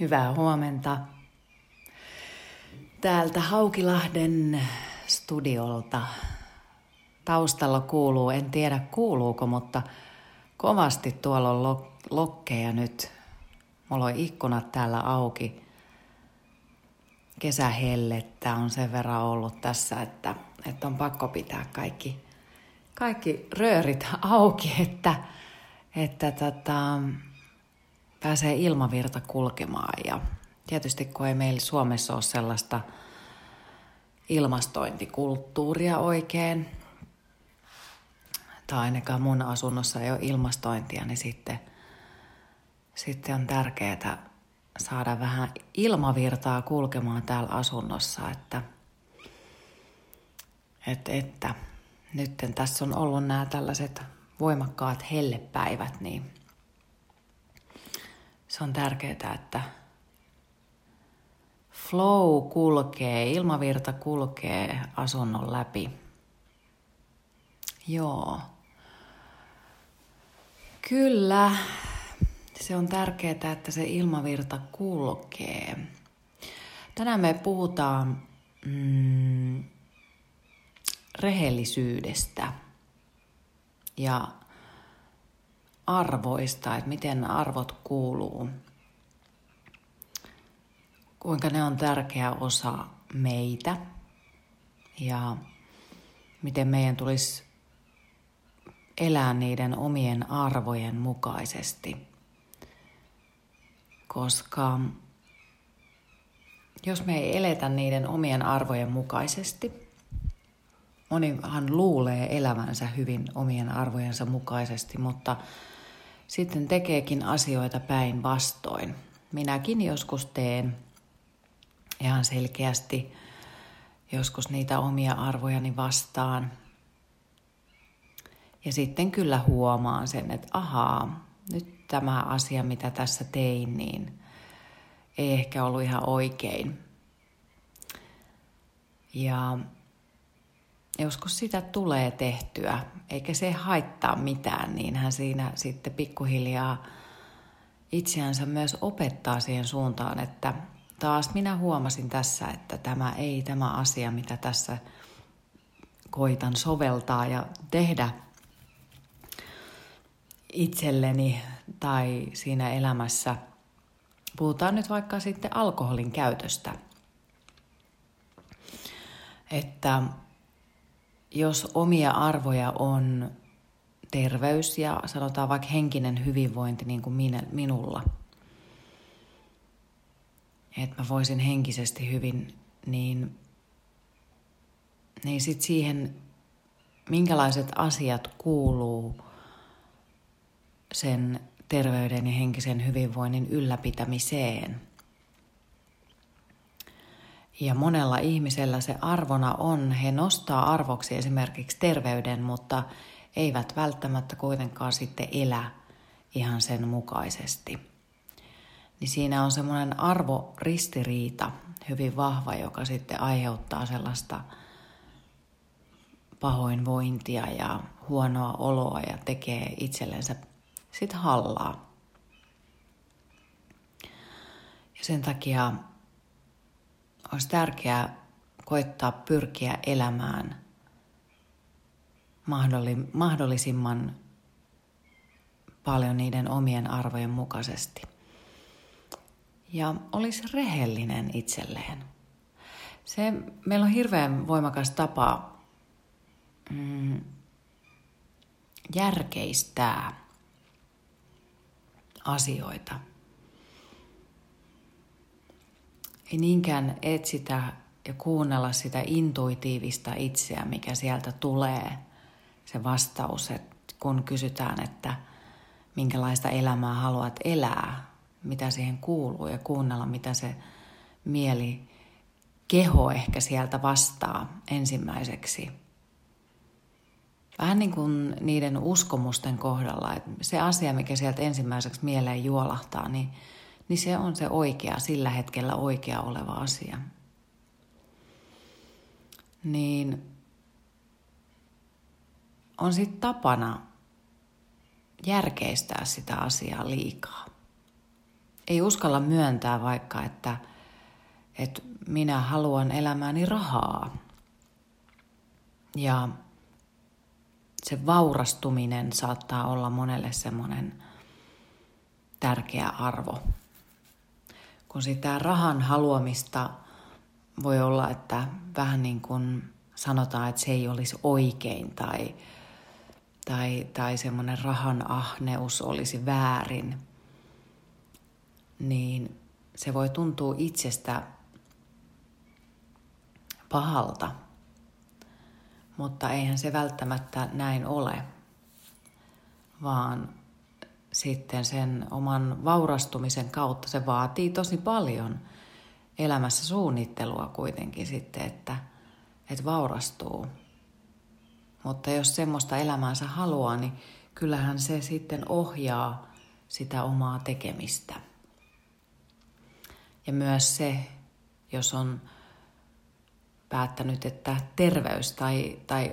Hyvää huomenta. Täältä Haukilahden studiolta taustalla kuuluu, en tiedä kuuluuko, mutta kovasti tuolla on lokkeja nyt. Mulla on ikkunat täällä auki. Kesähellettä on sen verran ollut tässä, että, että on pakko pitää kaikki, kaikki röörit auki, että, että tota, pääsee ilmavirta kulkemaan. Ja tietysti kun ei meillä Suomessa ole sellaista ilmastointikulttuuria oikein, tai ainakaan mun asunnossa ei ole ilmastointia, niin sitten, sitten on tärkeää saada vähän ilmavirtaa kulkemaan täällä asunnossa, että, että, että nyt tässä on ollut nämä tällaiset voimakkaat hellepäivät, niin se on tärkeää, että flow kulkee, ilmavirta kulkee asunnon läpi. Joo. Kyllä, se on tärkeää, että se ilmavirta kulkee. Tänään me puhutaan mm, rehellisyydestä ja arvoista, että miten arvot kuuluu, kuinka ne on tärkeä osa meitä ja miten meidän tulisi elää niiden omien arvojen mukaisesti. Koska jos me ei eletä niiden omien arvojen mukaisesti, monihan luulee elävänsä hyvin omien arvojensa mukaisesti, mutta sitten tekeekin asioita päinvastoin. Minäkin joskus teen ihan selkeästi joskus niitä omia arvojani vastaan. Ja sitten kyllä huomaan sen, että ahaa, nyt tämä asia, mitä tässä tein, niin ei ehkä ollut ihan oikein. Ja joskus sitä tulee tehtyä, eikä se haittaa mitään, niin hän siinä sitten pikkuhiljaa itseänsä myös opettaa siihen suuntaan, että taas minä huomasin tässä, että tämä ei tämä asia, mitä tässä koitan soveltaa ja tehdä itselleni tai siinä elämässä. Puhutaan nyt vaikka sitten alkoholin käytöstä. Että jos omia arvoja on terveys ja sanotaan vaikka henkinen hyvinvointi niin kuin minä, minulla, että mä voisin henkisesti hyvin, niin, niin sitten siihen, minkälaiset asiat kuuluu sen terveyden ja henkisen hyvinvoinnin ylläpitämiseen – ja monella ihmisellä se arvona on, he nostaa arvoksi esimerkiksi terveyden, mutta eivät välttämättä kuitenkaan sitten elä ihan sen mukaisesti. Niin siinä on semmoinen arvoristiriita hyvin vahva, joka sitten aiheuttaa sellaista pahoinvointia ja huonoa oloa ja tekee itsellensä sit hallaa. Ja sen takia olisi tärkeää koittaa pyrkiä elämään mahdollisimman paljon niiden omien arvojen mukaisesti. Ja olisi rehellinen itselleen. Se, meillä on hirveän voimakas tapa mm, järkeistää asioita – ei niinkään etsitä ja kuunnella sitä intuitiivista itseä, mikä sieltä tulee, se vastaus, että kun kysytään, että minkälaista elämää haluat elää, mitä siihen kuuluu ja kuunnella, mitä se mieli, keho ehkä sieltä vastaa ensimmäiseksi. Vähän niin kuin niiden uskomusten kohdalla, että se asia, mikä sieltä ensimmäiseksi mieleen juolahtaa, niin – niin se on se oikea, sillä hetkellä oikea oleva asia. Niin on sitten tapana järkeistää sitä asiaa liikaa. ei uskalla myöntää vaikka, että, että minä haluan elämääni rahaa. Ja se vaurastuminen saattaa olla monelle semmoinen tärkeä arvo. Kun sitä rahan haluamista voi olla, että vähän niin kuin sanotaan, että se ei olisi oikein tai, tai, tai semmoinen rahan ahneus olisi väärin, niin se voi tuntua itsestä pahalta, mutta eihän se välttämättä näin ole, vaan sitten sen oman vaurastumisen kautta se vaatii tosi paljon elämässä suunnittelua kuitenkin sitten, että, että vaurastuu. Mutta jos semmoista elämäänsä haluaa, niin kyllähän se sitten ohjaa sitä omaa tekemistä. Ja myös se, jos on päättänyt, että terveys tai, tai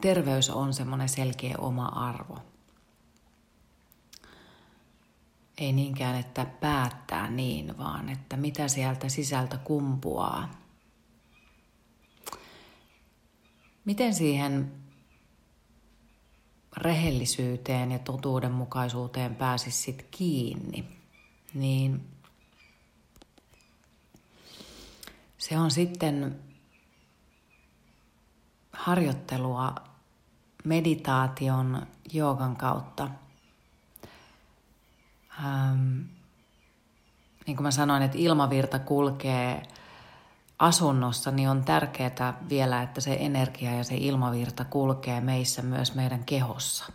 terveys on semmoinen selkeä oma arvo. Ei niinkään, että päättää niin, vaan että mitä sieltä sisältä kumpuaa. Miten siihen rehellisyyteen ja totuudenmukaisuuteen pääsisit kiinni, niin se on sitten harjoittelua meditaation, joogan kautta. Ähm, niin kuin mä sanoin, että ilmavirta kulkee asunnossa, niin on tärkeää vielä, että se energia ja se ilmavirta kulkee meissä myös meidän kehossa.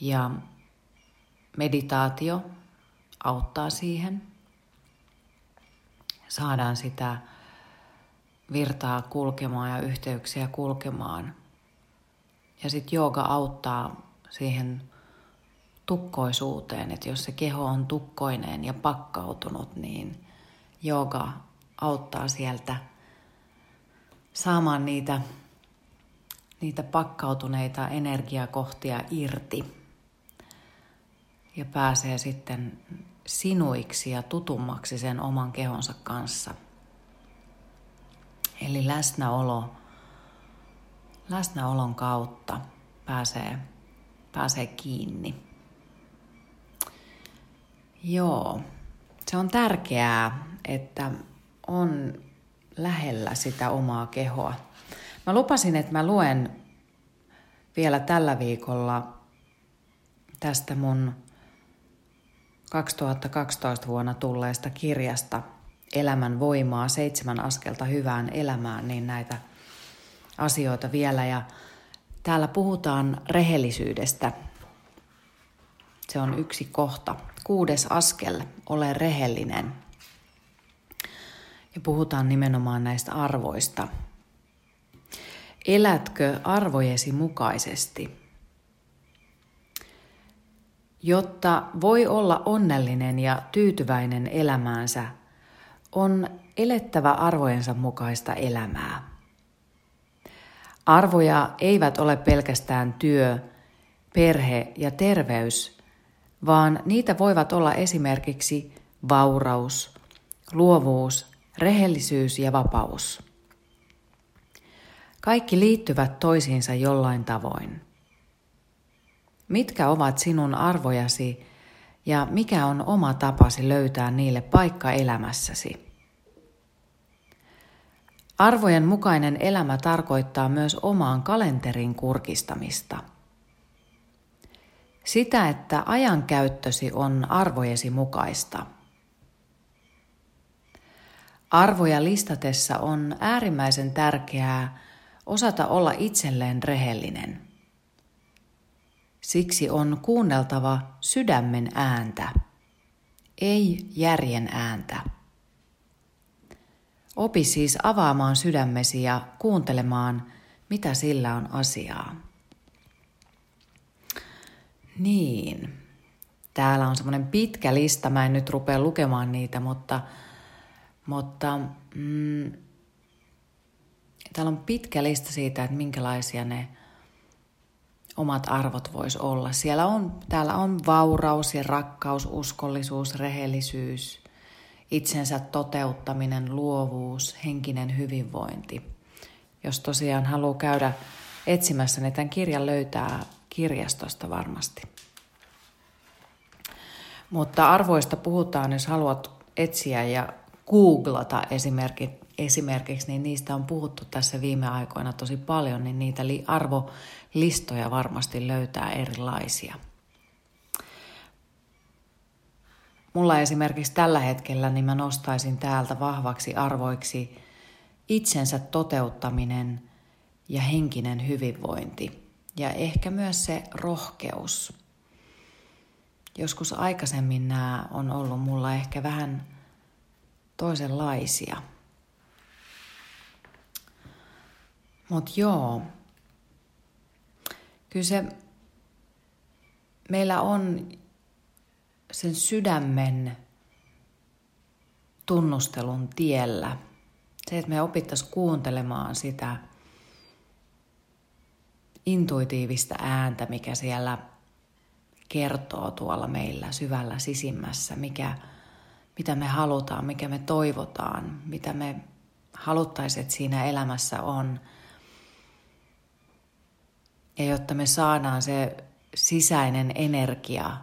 Ja meditaatio auttaa siihen. Saadaan sitä virtaa kulkemaan ja yhteyksiä kulkemaan. Ja sitten jooga auttaa siihen tukkoisuuteen, että jos se keho on tukkoinen ja pakkautunut, niin jooga auttaa sieltä saamaan niitä, niitä pakkautuneita energiakohtia irti ja pääsee sitten sinuiksi ja tutummaksi sen oman kehonsa kanssa – Eli läsnäolo, läsnäolon kautta pääsee, pääsee kiinni. Joo, se on tärkeää, että on lähellä sitä omaa kehoa. Mä lupasin, että mä luen vielä tällä viikolla tästä mun 2012 vuonna tulleesta kirjasta – elämän voimaa, seitsemän askelta hyvään elämään, niin näitä asioita vielä. Ja täällä puhutaan rehellisyydestä. Se on yksi kohta. Kuudes askel, ole rehellinen. Ja puhutaan nimenomaan näistä arvoista. Elätkö arvojesi mukaisesti? Jotta voi olla onnellinen ja tyytyväinen elämäänsä, on elettävä arvojensa mukaista elämää. Arvoja eivät ole pelkästään työ, perhe ja terveys, vaan niitä voivat olla esimerkiksi vauraus, luovuus, rehellisyys ja vapaus. Kaikki liittyvät toisiinsa jollain tavoin. Mitkä ovat sinun arvojasi ja mikä on oma tapasi löytää niille paikka elämässäsi? Arvojen mukainen elämä tarkoittaa myös omaan kalenterin kurkistamista. Sitä, että ajankäyttösi on arvojesi mukaista. Arvoja listatessa on äärimmäisen tärkeää osata olla itselleen rehellinen. Siksi on kuunneltava sydämen ääntä, ei järjen ääntä. Opi siis avaamaan sydämesi ja kuuntelemaan, mitä sillä on asiaa. Niin, täällä on semmoinen pitkä lista, mä en nyt rupea lukemaan niitä, mutta, mutta mm, täällä on pitkä lista siitä, että minkälaisia ne omat arvot vois olla. Siellä on, täällä on vauraus ja rakkaus, uskollisuus, rehellisyys, itsensä toteuttaminen, luovuus, henkinen hyvinvointi. Jos tosiaan haluaa käydä etsimässä, niin tämän kirjan löytää kirjastosta varmasti. Mutta arvoista puhutaan, jos haluat etsiä ja googlata esimerkiksi, esimerkiksi, niin niistä on puhuttu tässä viime aikoina tosi paljon, niin niitä arvolistoja varmasti löytää erilaisia. Mulla esimerkiksi tällä hetkellä niin mä nostaisin täältä vahvaksi arvoiksi itsensä toteuttaminen ja henkinen hyvinvointi. Ja ehkä myös se rohkeus. Joskus aikaisemmin nämä on ollut mulla ehkä vähän toisenlaisia. Mutta joo, kyllä se meillä on sen sydämen tunnustelun tiellä. Se, että me opittaisiin kuuntelemaan sitä intuitiivista ääntä, mikä siellä kertoo tuolla meillä syvällä sisimmässä, mikä, mitä me halutaan, mikä me toivotaan, mitä me haluttaisiin, että siinä elämässä on. Ja jotta me saadaan se sisäinen energia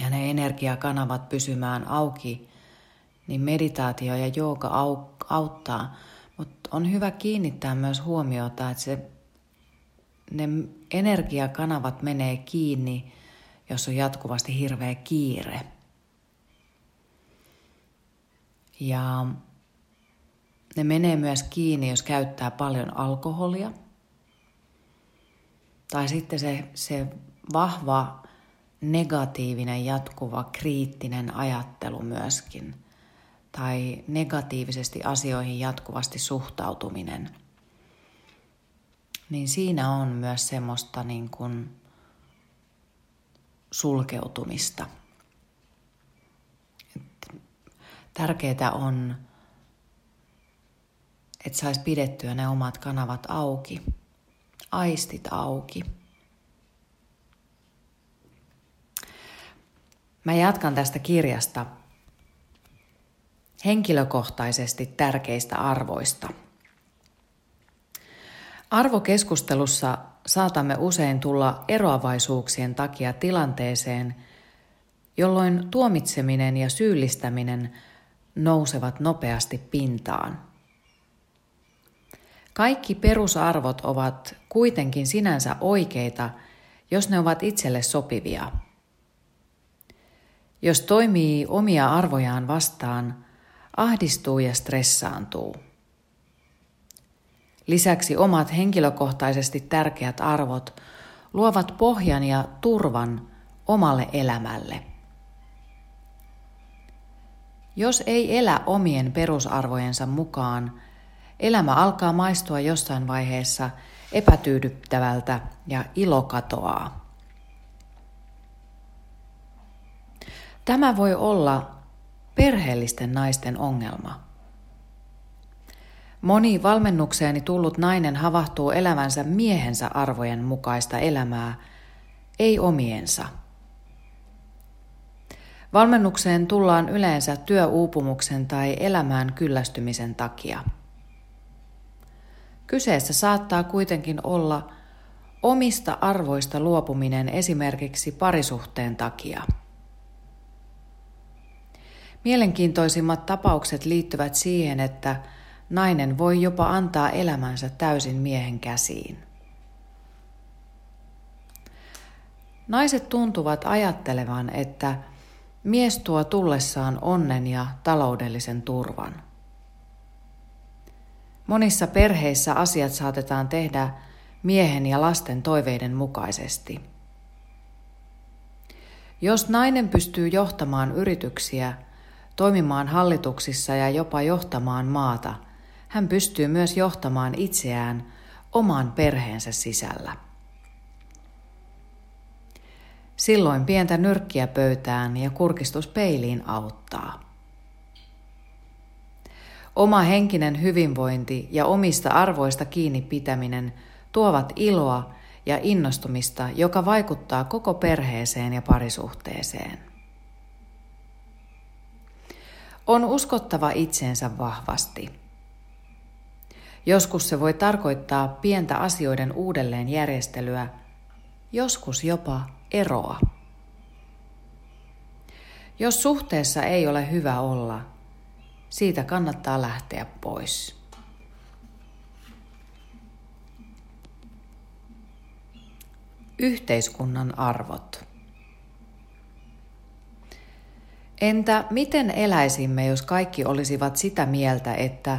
ja ne energiakanavat pysymään auki, niin meditaatio ja jooga auttaa. Mutta on hyvä kiinnittää myös huomiota, että se, ne energiakanavat menee kiinni, jos on jatkuvasti hirveä kiire. Ja ne menee myös kiinni, jos käyttää paljon alkoholia. Tai sitten se, se vahva negatiivinen, jatkuva, kriittinen ajattelu myöskin. Tai negatiivisesti asioihin jatkuvasti suhtautuminen. Niin siinä on myös semmoista niin kuin sulkeutumista. Tärkeää on, että saisi pidettyä ne omat kanavat auki, aistit auki – Mä jatkan tästä kirjasta henkilökohtaisesti tärkeistä arvoista. Arvokeskustelussa saatamme usein tulla eroavaisuuksien takia tilanteeseen, jolloin tuomitseminen ja syyllistäminen nousevat nopeasti pintaan. Kaikki perusarvot ovat kuitenkin sinänsä oikeita, jos ne ovat itselle sopivia – jos toimii omia arvojaan vastaan, ahdistuu ja stressaantuu. Lisäksi omat henkilökohtaisesti tärkeät arvot luovat pohjan ja turvan omalle elämälle. Jos ei elä omien perusarvojensa mukaan, elämä alkaa maistua jossain vaiheessa epätyydyttävältä ja ilo katoaa. Tämä voi olla perheellisten naisten ongelma. Moni valmennukseeni tullut nainen havahtuu elävänsä miehensä arvojen mukaista elämää, ei omiensa. Valmennukseen tullaan yleensä työuupumuksen tai elämään kyllästymisen takia. Kyseessä saattaa kuitenkin olla omista arvoista luopuminen esimerkiksi parisuhteen takia – Mielenkiintoisimmat tapaukset liittyvät siihen, että nainen voi jopa antaa elämänsä täysin miehen käsiin. Naiset tuntuvat ajattelevan, että mies tuo tullessaan onnen ja taloudellisen turvan. Monissa perheissä asiat saatetaan tehdä miehen ja lasten toiveiden mukaisesti. Jos nainen pystyy johtamaan yrityksiä – toimimaan hallituksissa ja jopa johtamaan maata, hän pystyy myös johtamaan itseään oman perheensä sisällä. Silloin pientä nyrkkiä pöytään ja kurkistus peiliin auttaa. Oma henkinen hyvinvointi ja omista arvoista kiinni pitäminen tuovat iloa ja innostumista, joka vaikuttaa koko perheeseen ja parisuhteeseen. On uskottava itseensä vahvasti. Joskus se voi tarkoittaa pientä asioiden uudelleenjärjestelyä, joskus jopa eroa. Jos suhteessa ei ole hyvä olla, siitä kannattaa lähteä pois. Yhteiskunnan arvot. Entä miten eläisimme, jos kaikki olisivat sitä mieltä, että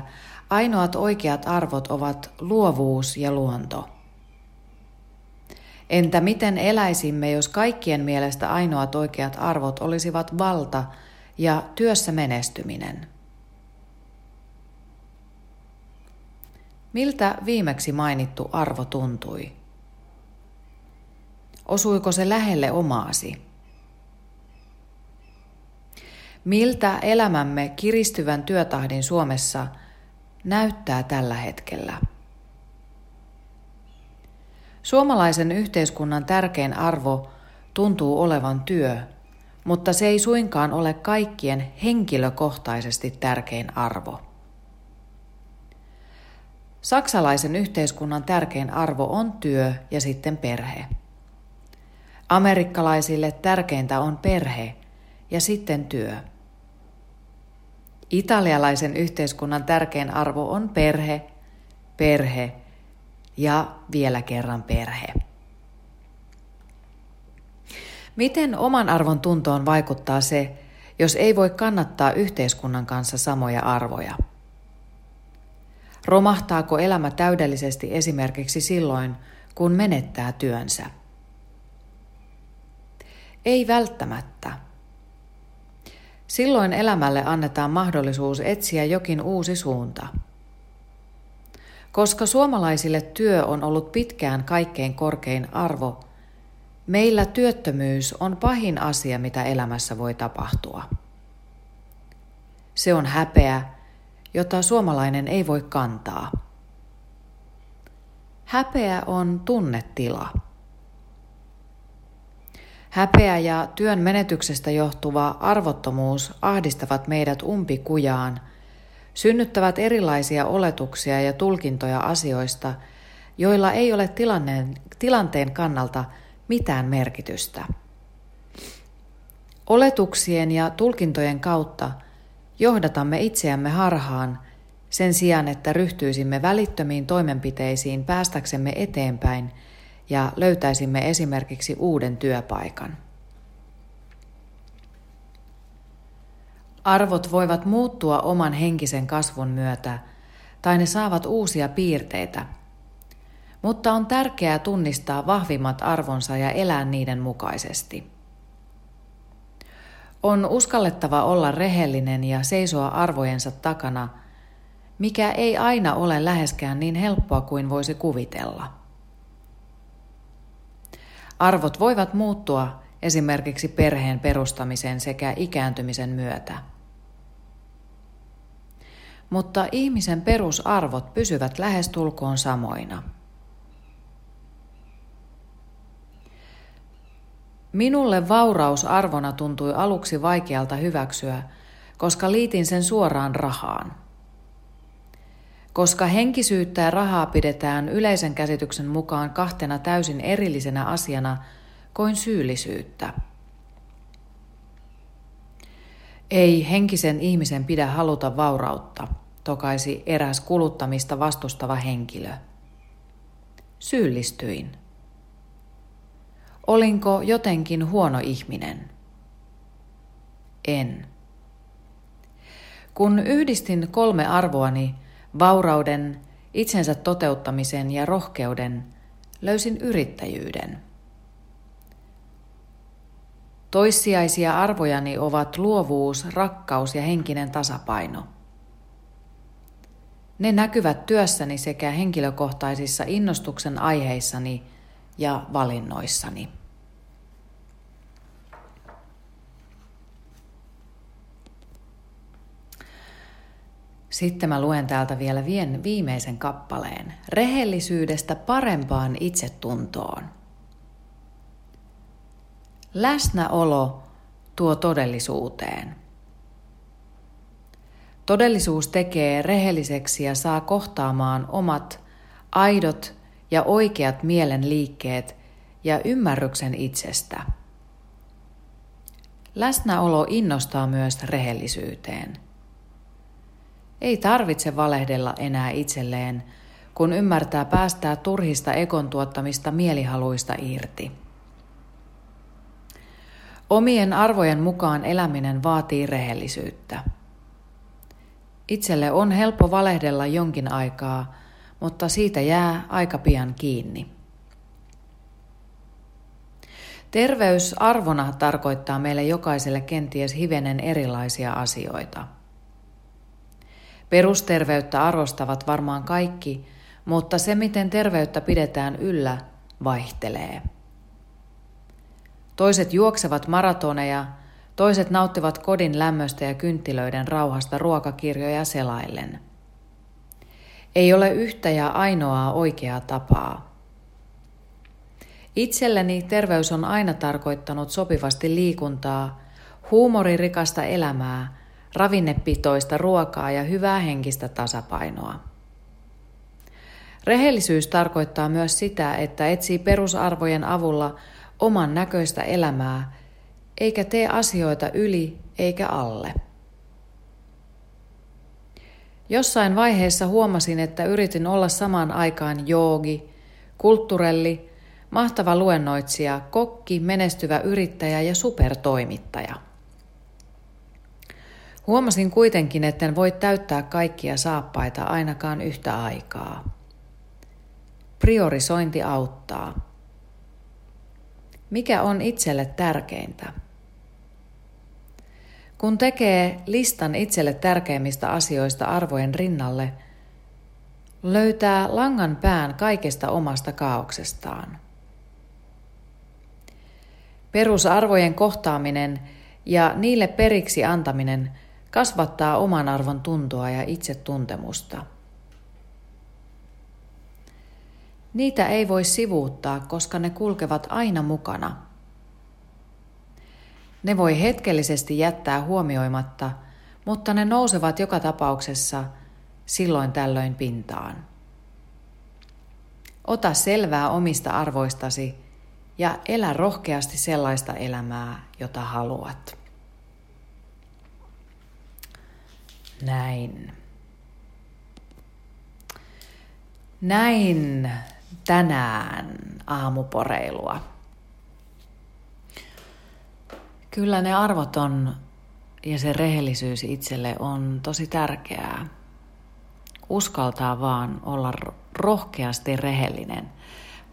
ainoat oikeat arvot ovat luovuus ja luonto? Entä miten eläisimme, jos kaikkien mielestä ainoat oikeat arvot olisivat valta ja työssä menestyminen? Miltä viimeksi mainittu arvo tuntui? Osuiko se lähelle omaasi? Miltä elämämme kiristyvän työtahdin Suomessa näyttää tällä hetkellä? Suomalaisen yhteiskunnan tärkein arvo tuntuu olevan työ, mutta se ei suinkaan ole kaikkien henkilökohtaisesti tärkein arvo. Saksalaisen yhteiskunnan tärkein arvo on työ ja sitten perhe. Amerikkalaisille tärkeintä on perhe ja sitten työ. Italialaisen yhteiskunnan tärkein arvo on perhe, perhe ja vielä kerran perhe. Miten oman arvon tuntoon vaikuttaa se, jos ei voi kannattaa yhteiskunnan kanssa samoja arvoja? Romahtaako elämä täydellisesti esimerkiksi silloin, kun menettää työnsä? Ei välttämättä. Silloin elämälle annetaan mahdollisuus etsiä jokin uusi suunta. Koska suomalaisille työ on ollut pitkään kaikkein korkein arvo, meillä työttömyys on pahin asia, mitä elämässä voi tapahtua. Se on häpeä, jota suomalainen ei voi kantaa. Häpeä on tunnetila. Häpeä ja työn menetyksestä johtuva arvottomuus ahdistavat meidät umpikujaan, synnyttävät erilaisia oletuksia ja tulkintoja asioista, joilla ei ole tilanneen, tilanteen kannalta mitään merkitystä. Oletuksien ja tulkintojen kautta johdatamme itseämme harhaan sen sijaan, että ryhtyisimme välittömiin toimenpiteisiin päästäksemme eteenpäin – ja löytäisimme esimerkiksi uuden työpaikan. Arvot voivat muuttua oman henkisen kasvun myötä tai ne saavat uusia piirteitä, mutta on tärkeää tunnistaa vahvimmat arvonsa ja elää niiden mukaisesti. On uskallettava olla rehellinen ja seisoa arvojensa takana, mikä ei aina ole läheskään niin helppoa kuin voisi kuvitella. Arvot voivat muuttua esimerkiksi perheen perustamisen sekä ikääntymisen myötä. Mutta ihmisen perusarvot pysyvät lähestulkoon samoina. Minulle vauraus arvona tuntui aluksi vaikealta hyväksyä, koska liitin sen suoraan rahaan. Koska henkisyyttä ja rahaa pidetään yleisen käsityksen mukaan kahtena täysin erillisenä asiana, koin syyllisyyttä. Ei henkisen ihmisen pidä haluta vaurautta, tokaisi eräs kuluttamista vastustava henkilö. Syyllistyin. Olinko jotenkin huono ihminen? En. Kun yhdistin kolme arvoani, vaurauden, itsensä toteuttamisen ja rohkeuden, löysin yrittäjyyden. Toissijaisia arvojani ovat luovuus, rakkaus ja henkinen tasapaino. Ne näkyvät työssäni sekä henkilökohtaisissa innostuksen aiheissani ja valinnoissani. Sitten mä luen täältä vielä viimeisen kappaleen. Rehellisyydestä parempaan itsetuntoon. Läsnäolo tuo todellisuuteen. Todellisuus tekee rehelliseksi ja saa kohtaamaan omat aidot ja oikeat mielen liikkeet ja ymmärryksen itsestä. Läsnäolo innostaa myös rehellisyyteen. Ei tarvitse valehdella enää itselleen, kun ymmärtää päästää turhista ekon tuottamista mielihaluista irti. Omien arvojen mukaan eläminen vaatii rehellisyyttä. Itselle on helppo valehdella jonkin aikaa, mutta siitä jää aika pian kiinni. Terveys arvona tarkoittaa meille jokaiselle kenties hivenen erilaisia asioita. Perusterveyttä arvostavat varmaan kaikki, mutta se miten terveyttä pidetään yllä vaihtelee. Toiset juoksevat maratoneja, toiset nauttivat kodin lämmöstä ja kynttilöiden rauhasta ruokakirjoja selaillen. Ei ole yhtä ja ainoaa oikeaa tapaa. Itselleni terveys on aina tarkoittanut sopivasti liikuntaa, huumoririkasta elämää, ravinnepitoista ruokaa ja hyvää henkistä tasapainoa. Rehellisyys tarkoittaa myös sitä, että etsii perusarvojen avulla oman näköistä elämää, eikä tee asioita yli eikä alle. Jossain vaiheessa huomasin, että yritin olla samaan aikaan joogi, kultturelli, mahtava luennoitsija, kokki, menestyvä yrittäjä ja supertoimittaja. Huomasin kuitenkin, etten voi täyttää kaikkia saappaita ainakaan yhtä aikaa. Priorisointi auttaa. Mikä on itselle tärkeintä? Kun tekee listan itselle tärkeimmistä asioista arvojen rinnalle, löytää langan pään kaikesta omasta kaauksestaan. Perusarvojen kohtaaminen ja niille periksi antaminen kasvattaa oman arvon tuntoa ja itsetuntemusta. Niitä ei voi sivuuttaa, koska ne kulkevat aina mukana. Ne voi hetkellisesti jättää huomioimatta, mutta ne nousevat joka tapauksessa silloin tällöin pintaan. Ota selvää omista arvoistasi ja elä rohkeasti sellaista elämää, jota haluat. Näin. Näin tänään aamuporeilua. Kyllä ne arvot on ja se rehellisyys itselle on tosi tärkeää. Uskaltaa vaan olla rohkeasti rehellinen.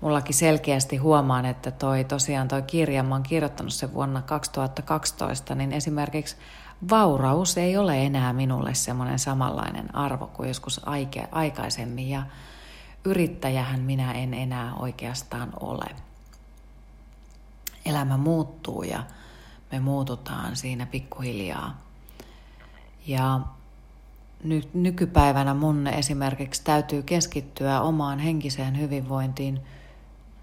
Mullakin selkeästi huomaan, että toi tosiaan toi kirja, mä oon kirjoittanut sen vuonna 2012, niin esimerkiksi vauraus ei ole enää minulle semmoinen samanlainen arvo kuin joskus aike, aikaisemmin. Ja yrittäjähän minä en enää oikeastaan ole. Elämä muuttuu ja me muututaan siinä pikkuhiljaa. Ja ny- nykypäivänä mun esimerkiksi täytyy keskittyä omaan henkiseen hyvinvointiin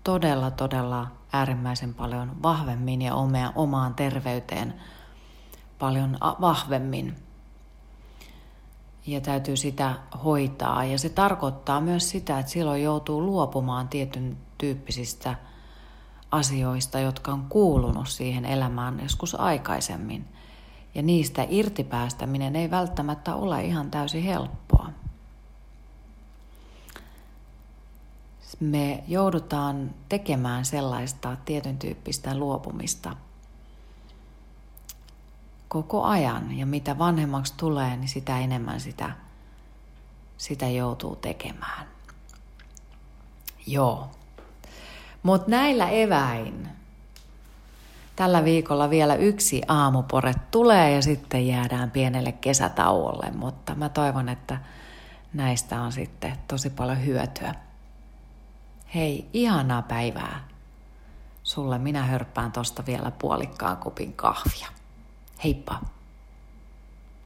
todella, todella äärimmäisen paljon vahvemmin ja omaan terveyteen paljon vahvemmin ja täytyy sitä hoitaa. Ja se tarkoittaa myös sitä, että silloin joutuu luopumaan tietyn tyyppisistä asioista, jotka on kuulunut siihen elämään joskus aikaisemmin. Ja niistä irtipäästäminen ei välttämättä ole ihan täysin helppoa. Me joudutaan tekemään sellaista tietyn tyyppistä luopumista – koko ajan. Ja mitä vanhemmaksi tulee, niin sitä enemmän sitä, sitä joutuu tekemään. Joo. Mutta näillä eväin tällä viikolla vielä yksi aamupore tulee ja sitten jäädään pienelle kesätauolle, mutta mä toivon, että näistä on sitten tosi paljon hyötyä. Hei, ihanaa päivää. Sulle minä hörppään tosta vielä puolikkaan kupin kahvia. Heippa!